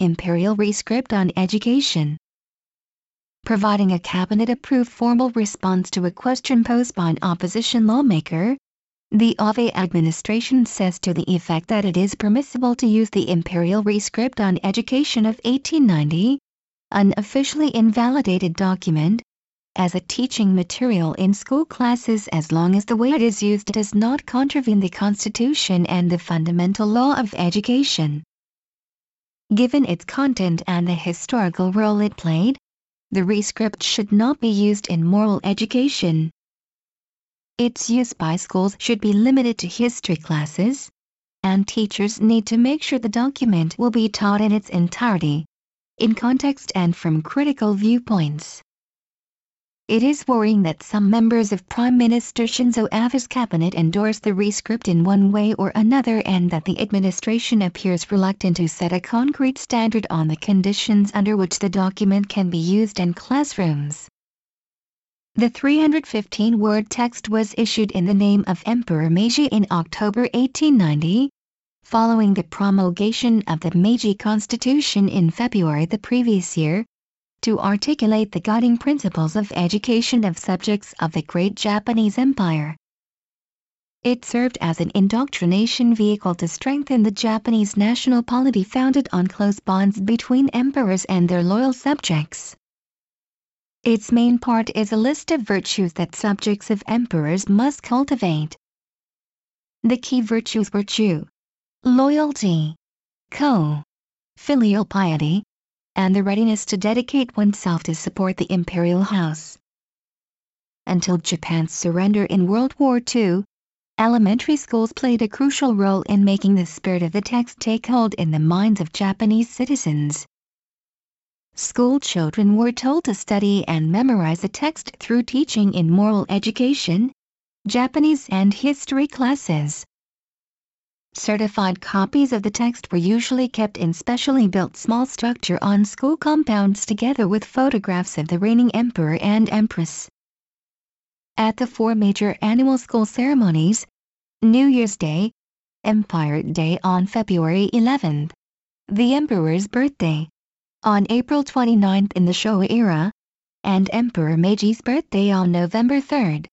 Imperial Rescript on Education. Providing a cabinet-approved formal response to a question posed by an opposition lawmaker, the Abe administration says to the effect that it is permissible to use the Imperial Rescript on Education of 1890, an officially invalidated document, as a teaching material in school classes as long as the way it is used does not contravene the Constitution and the fundamental law of education. Given its content and the historical role it played, the rescript should not be used in moral education. Its use by schools should be limited to history classes, and teachers need to make sure the document will be taught in its entirety, in context and from critical viewpoints. It is worrying that some members of Prime Minister Shinzo Abe's cabinet endorsed the rescript in one way or another and that the administration appears reluctant to set a concrete standard on the conditions under which the document can be used in classrooms. The 315-word text was issued in the name of Emperor Meiji in October 1890, following the promulgation of the Meiji Constitution in February the previous year, to articulate the guiding principles of education of subjects of the great Japanese Empire. It served as an indoctrination vehicle to strengthen the Japanese national polity founded on close bonds between emperors and their loyal subjects. Its main part is a list of virtues that subjects of emperors must cultivate. The key virtues were chu, loyalty, ko, filial piety, and the readiness to dedicate oneself to support the imperial house. Until Japan's surrender in World War II, elementary schools played a crucial role in making the spirit of the text take hold in the minds of Japanese citizens. School children were told to study and memorize the text through teaching in moral education, Japanese and history classes. Certified copies of the text were usually kept in specially built small structure on school compounds together with photographs of the reigning emperor and empress. At the four major annual school ceremonies, New Year's Day, Empire Day on February 11th, the Emperor's birthday, on April 29th in the Showa era, and Emperor Meiji's birthday on November 3rd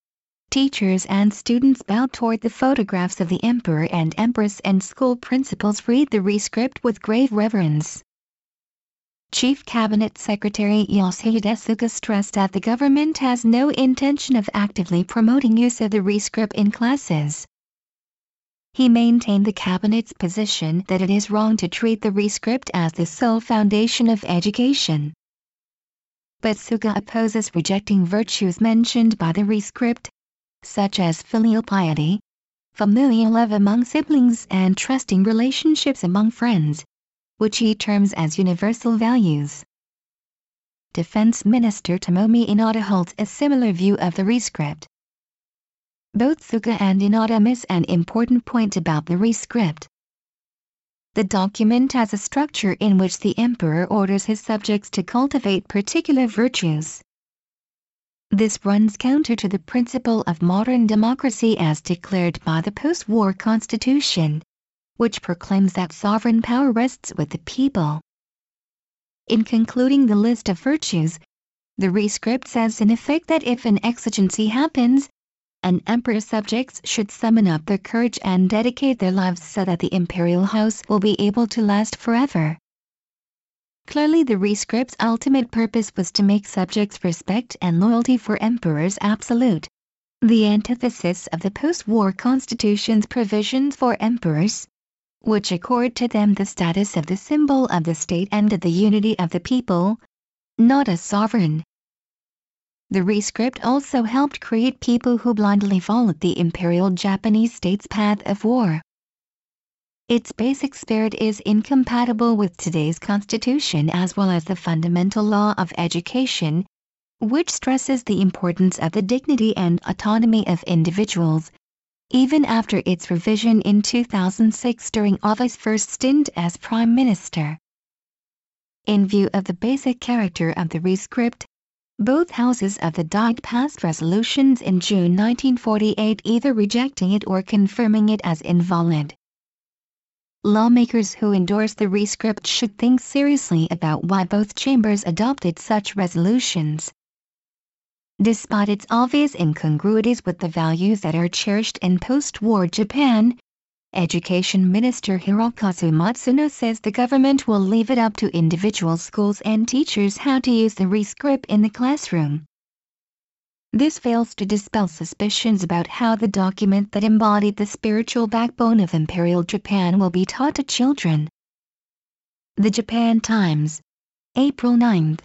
teachers and students bow toward the photographs of the emperor and empress and school principals read the rescript with grave reverence. Chief Cabinet Secretary Yoshihide Suga stressed that the government has no intention of actively promoting use of the rescript in classes. He maintained the cabinet's position that it is wrong to treat the rescript as the sole foundation of education. But Suga opposes rejecting virtues mentioned by the rescript, such as filial piety, familial love among siblings and trusting relationships among friends, which he terms as universal values. Defense Minister Tomomi Inada holds a similar view of the rescript. Both Suga and Inada miss an important point about the rescript. The document has a structure in which the emperor orders his subjects to cultivate particular virtues. This runs counter to the principle of modern democracy as declared by the post-war constitution, which proclaims that sovereign power rests with the people. In concluding the list of virtues, the rescript says in effect that if an exigency happens, an emperor's subjects should summon up their courage and dedicate their lives so that the imperial house will be able to last forever. Clearly the rescript's ultimate purpose was to make subjects respect and loyalty for emperors absolute. The antithesis of the post-war constitution's provisions for emperors, which accord to them the status of the symbol of the state and of the unity of the people, not a sovereign. The rescript also helped create people who blindly followed the imperial Japanese state's path of war. Its basic spirit is incompatible with today's constitution as well as the fundamental law of education, which stresses the importance of the dignity and autonomy of individuals, even after its revision in 2006 during Abe's first stint as Prime Minister. In view of the basic character of the rescript, both houses of the Diet passed resolutions in June 1948 either rejecting it or confirming it as invalid. Lawmakers who endorse the rescript should think seriously about why both chambers adopted such resolutions. Despite its obvious incongruities with the values that are cherished in post-war Japan, Education Minister Hirokazu Matsuno says the government will leave it up to individual schools and teachers how to use the rescript in the classroom. This fails to dispel suspicions about how the document that embodied the spiritual backbone of Imperial Japan will be taught to children. The Japan Times, April 9,